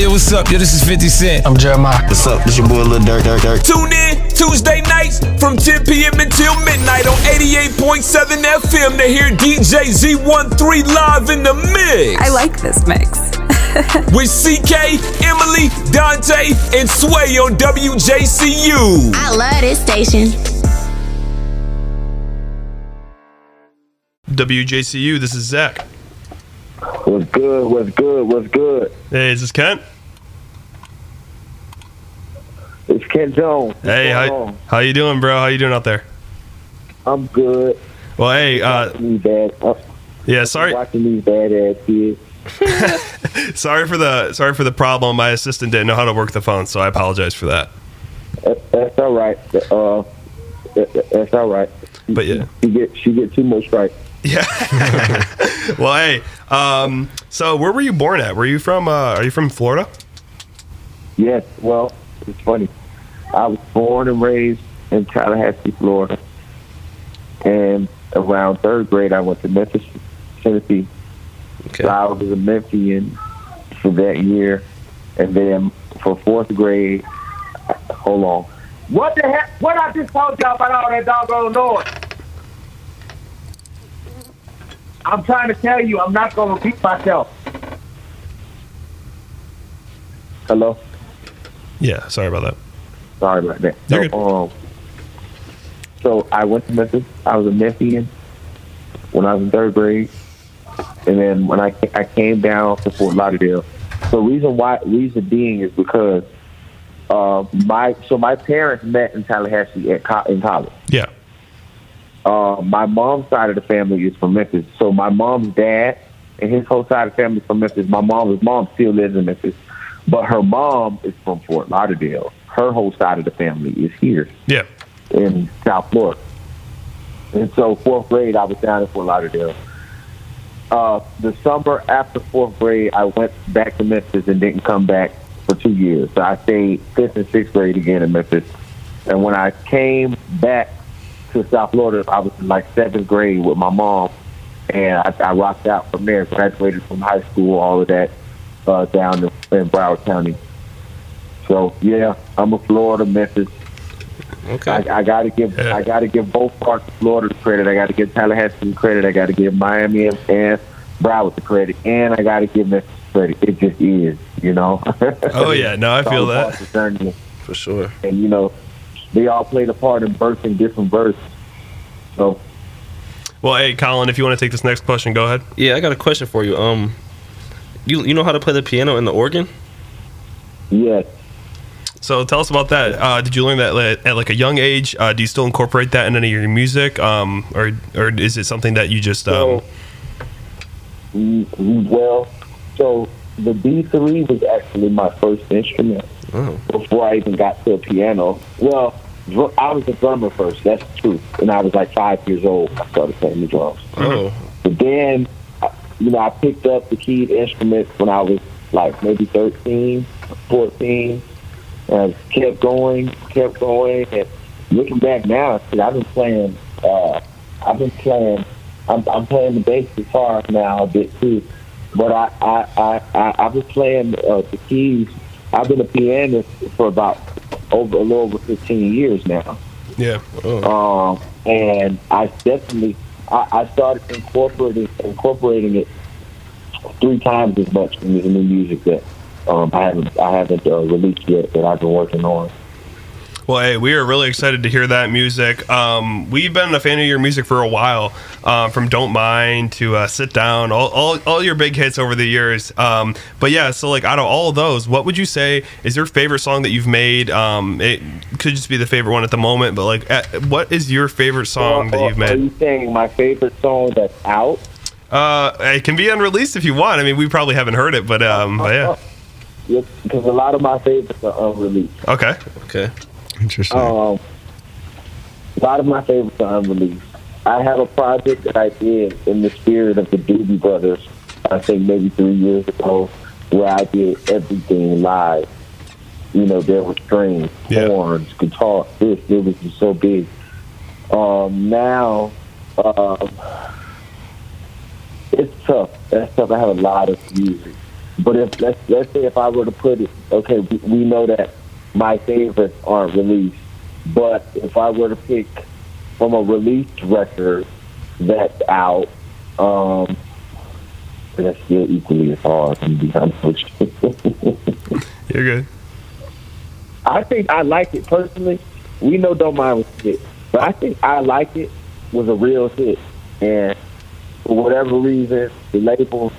Hey, yo, what's up? Yo, this is 50 Cent. I'm Jeremiah. What's up? This your boy Lil Durk, Durk, Durk. Tune in Tuesday nights from 10 p.m. until midnight on 88.7 FM to hear DJ Z13 live in the mix. I like this mix. With CK, Emily, Daunte, and Sway on WJCU. I love this station. WJCU, this is Zach. What's good? What's good? What's good? Hey, is this Kent? It's Kent Jones. What's Hey, how, on? how you doing, bro? How you doing out there? I'm good. Well, hey, uh, bad, uh, yeah, sorry, watching these bad ass kids. sorry for the sorry for the problem. My assistant didn't know how to work the phone, so I apologize for that. That, that's all right. Uh, that, that's all right. But yeah, She get she get too much right. yeah. well, hey, um, so where were you born at? Were you from? Uh, are you from Florida? Yes. Well, it's funny. I was born and raised in Tallahassee, Florida, and around third grade, I went to Memphis, Tennessee. Okay. So I was a Memphian for that year, and then for fourth grade, hold on. What the heck? What I just told y'all about all that doggone noise? I'm trying to tell you, I'm not going to repeat myself. Hello. Yeah, sorry about that. Sorry about that. So, um, so I went to Memphis. I was a Memphian when I was in third grade, and then when I I came down to Fort Lauderdale. So reason why reason being is because uh, my so my parents met in Tallahassee at co- in college. Yeah. Uh, my mom's side of the family is from Memphis. So my mom's dad and his whole side of the family is from Memphis. My mom's mom still lives in Memphis, but her mom is from Fort Lauderdale. Her whole side of the family is here Yeah. in South Florida. And so fourth grade, I was down in Fort Lauderdale. Uh, the summer after fourth grade, I went back to Memphis and didn't come back for two years. So I stayed fifth and sixth grade again in Memphis. And when I came back to South Florida, I was in like seventh grade with my mom, and I, I rocked out from there. Graduated from high school, all of that, uh, down in, in Broward County. So yeah, I'm a Florida Memphis. Okay. I, I got to give Yeah. I got to give both parts of Florida the credit. I got to give Tallahassee the credit. I got to give Miami and, and Broward the credit, and I got to give Memphis credit. It just is, you know. Oh yeah, no, I feel that. parts of journey. For sure. and you know, they all played a part in birthing different births. So Well, hey, Collin, if you want to take this next question, go ahead. Yeah, I got a question for you. Um, you you know how to play the piano and the organ? yes, So tell us about that. Uh, did you learn that at, at like a young age? Uh, do you still incorporate that in any of your music, um, or or is it something that you just? Um, So, well, so the B three was actually my first instrument Oh. before I even got to a piano. Well, dr- I was a drummer first. That's truth. And I was like five years old. I started playing the drums. Oh. But then, you know, I picked up the keyed instruments when I was like maybe 13, 14. And kept going, kept going. And looking back now, see, I've been playing, uh, I've been playing, I'm, I'm playing the bass guitar now a bit too. But I, I, I, I, I've been playing uh, the keys. I've been a pianist for about over a little over 15 years now. yeah. Um, and I definitely I, I started incorporating incorporating it three times as much in the new music that um, I haven't I haven't uh, released yet that I've been working on. Well, hey, we are really excited to hear that music. Um, we've been a fan of your music for a while, um, from "Don't Mind" to uh, "Sit Down," all, all, all your big hits over the years. Um, but yeah, so like out of all of those, what would you say is your favorite song that you've made? Um, it could just be the favorite one at the moment, but like, at, what is your favorite song that you've made? Are you saying my favorite song that's out? Uh, it can be unreleased if you want. I mean, we probably haven't heard it, but um, but yeah, because a lot of my favorites are unreleased. okay. Okay. Interesting. Um, a lot of my favorites are unreleased. I have a project that I did in the spirit of the Doobie Brothers. I think maybe three years ago, where I did everything live. You know, there were strings, Yeah. horns, guitar. This it was just so big. Um, now, um, it's tough. That's tough. I have a lot of music, But if let's let's say if I were to put it, okay, we, we know that my favorites aren't released, but if I were to pick from a released record that's out, um, that's still equally as hard. To be honest. You're good. I think I like it personally. We know Don't Mind was a hit, but I think I like it was a real hit, and for whatever reason, the label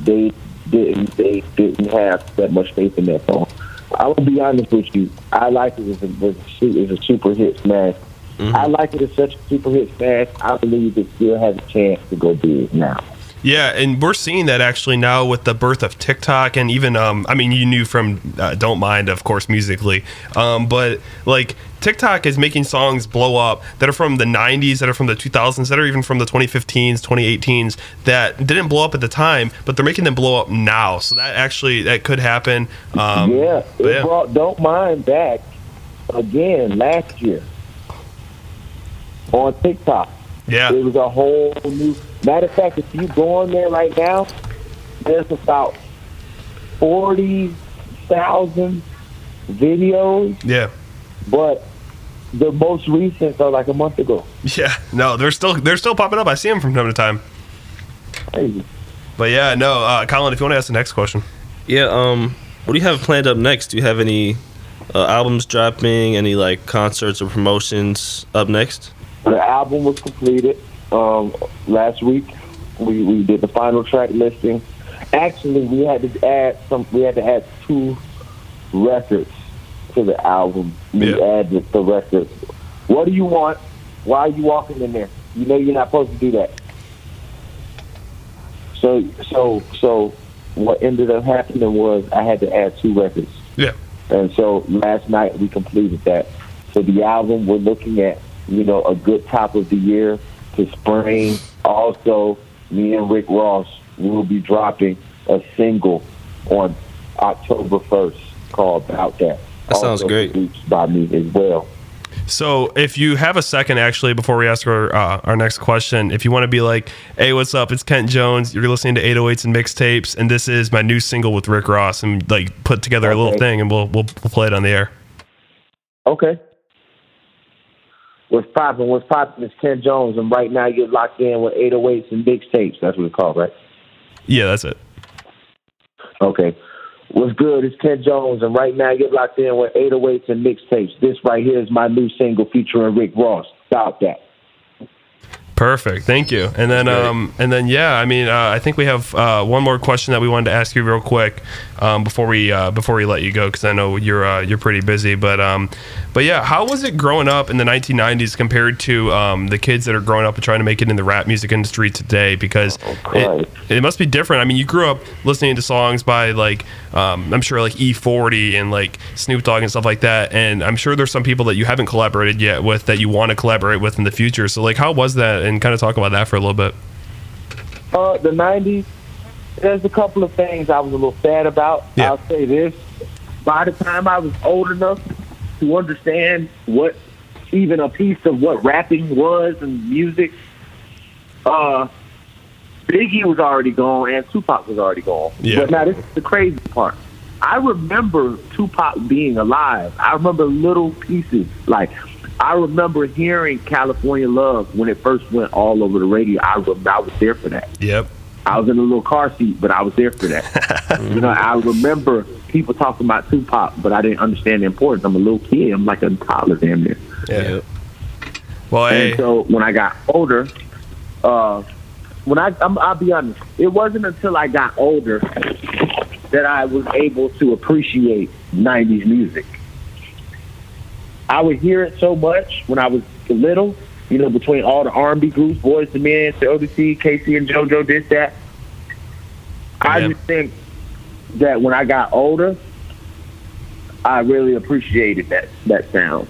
they didn't they didn't have that much faith in that song. I will be honest with you. I like it as a, as a, as a super hit smash. Mm-hmm. I like it as such a super hit smash. I believe it still has a chance to go big now. Yeah, and we're seeing that actually now with the birth of TikTok, and even um, I mean, you knew from uh, Don't Mind, of course, Musical.ly, um, but like TikTok is making songs blow up that are from the '90s, that are from the 2000s, that are even from the 2015s, 2018s, that didn't blow up at the time, but they're making them blow up now. So that actually that could happen. Um, yeah, it yeah. brought Don't Mind back again last year on TikTok. Yeah, It was a whole new. Matter of fact, if you go on there right now, there's about forty thousand videos, yeah. but the most recent are like a month ago. Yeah, no, they're still they're still popping up. I see them from time to time. Crazy. But yeah, no, uh, Collin, if you want to ask the next question. Yeah. Um. What do you have planned up next? Do you have any uh, albums dropping? Any like concerts or promotions up next? The album was completed um, last week. We we did the final track listing. Actually, we had to add some. We had to add two records to the album. We Yeah. added the records. What do you want? Why are you walking in there? You know you're not supposed to do that. So so so what ended up happening was I had to add two records. Yeah. And so last night we completed that. So the album we're looking at, you know, a good top of the year to spring. Also, me and Rick Ross will be dropping a single on October first called "About That." That sounds great. by me as well. So, if you have a second, actually, before we ask our uh, our next question, if you want to be like, "Hey, what's up? It's Kent Jones. You're listening to 808s and mixtapes, and this is my new single with Rick Ross," and like put together a little thing, and we'll, we'll we'll play it on the air. Okay. What's popping? What's popping is Kent Jones, and right now you're locked in with 808s and mixtapes. That's what it's called, right? Yeah, that's it. Okay. What's good? It's Kent Jones, and right now you're locked in with 808s and mixtapes. This right here is my new single featuring Rick Ross. Stop that. Perfect. Thank you. And then, um, and then, yeah. I mean, uh, I think we have uh, one more question that we wanted to ask you real quick um, before we uh, before we let you go because I know you're uh, you're pretty busy. But um, but yeah, how was it growing up in the 1990s compared to um, the kids that are growing up and trying to make it in the rap music industry today? Because it, it must be different. I mean, you grew up listening to songs by like um, I'm sure like E-40 and like Snoop Dogg and stuff like that. And I'm sure there's some people that you haven't collaborated yet with that you want to collaborate with in the future. So like, how was that? And kind of talk about that for a little bit. Uh, the 90s, there's a couple of things I was a little sad about. Yeah. I'll say this. By the time I was old enough to understand what even a piece of what rapping was and music, uh, Biggie was already gone and Tupac was already gone. Yeah. But now this is the crazy part. I remember Tupac being alive. I remember little pieces. Like I remember hearing California Love when it first went all over the radio. I remember I was there for that. Yep. I was in a little car seat, but I was there for that. you know, I remember people talking about Tupac, but I didn't understand the importance. I'm a little kid. I'm like a toddler damn near. Yeah. Well, hey. And so when I got older, uh, when I I'm, I'll be honest, it wasn't until I got older that I was able to appreciate '90s music. I would hear it so much when I was little, you know, between all the R&B groups, Boyz II Men, the ODC, K-Ci and JoJo did that. I Yeah. just think that when I got older, I really appreciated that that sound.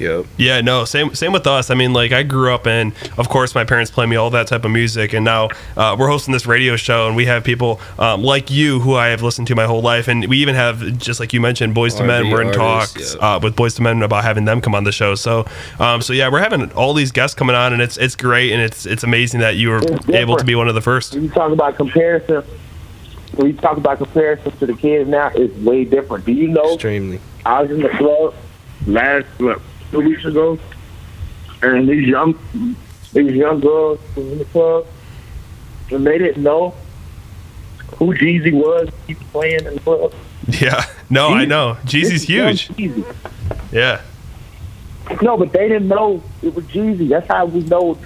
Yep. Yeah, no, same same with us. I mean, like I grew up in, of course, my parents play me all that type of music, and now uh, we're hosting this radio show, and we have people um, like you who I have listened to my whole life, and we even have, just like you mentioned, Boyz II Men. R&B We're in artists, talks yeah. uh, with Boyz II Men about having them come on the show. So, um, so yeah, we're having all these guests coming on, and it's it's great, and it's it's amazing that you were able to be one of the first. When you talk about comparison, when you talk about comparison to the kids now, it's way different. Do you know? Extremely. I was in the club last what, two weeks ago, and these young these young girls was in the club, and they didn't know who Jeezy was. He playing in the club. Yeah. No, I know. Jeezy's huge. Jeezy. Yeah. No, but they didn't know it was Jeezy. That's how we know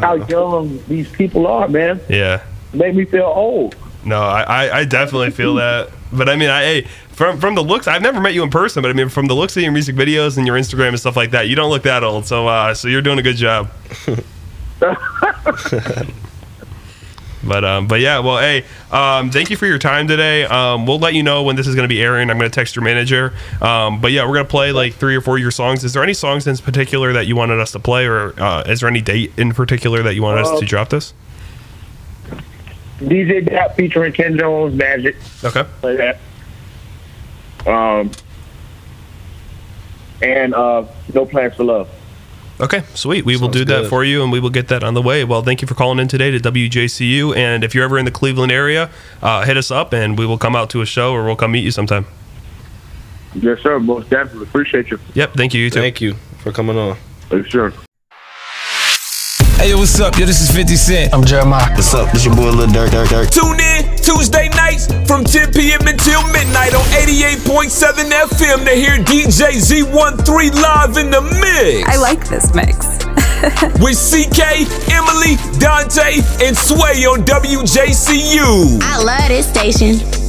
how young these people are, man. Yeah. Made me feel old. No, I, I, I definitely feel that. But I mean, I hey, from from the looks, I've never met you in person, but I mean, from the looks of your music videos and your Instagram and stuff like that, you don't look that old. So uh, so you're doing a good job. But um, but yeah, well, hey, um, thank you for your time today. Um, we'll let you know when this is going to be airing. I'm going to text your manager. Um, but yeah, we're going to play like three or four of your songs. Is there any songs in particular that you wanted us to play, or uh, is there any date in particular that you wanted us to Uh, drop this? DJ Dap featuring Kent Jones, Magic. Okay. Play that. Um, and uh, No Plans for Love. Okay, sweet. We will Sounds do that for you, and we will get that on the way. Well, thank you for calling in today to WJCU. And if you're ever in the Cleveland area, uh, hit us up, and we will come out to a show, or we'll come meet you sometime. Yes, sir. Most definitely. Appreciate you. Yep. Thank you. You too. Thank you for coming on. Yes, sir. Hey, yo, what's up? Yo, this is 50 Cent. I'm Jeremiah. What's up? This your boy Lil Durk, Durk, Durk. Tune in Tuesday nights from 10 p.m. until midnight on 88.7 FM to hear DJ Z13 live in the mix. I like this mix. With CK, Emily, Daunte, and Sway on WJCU. I love this station.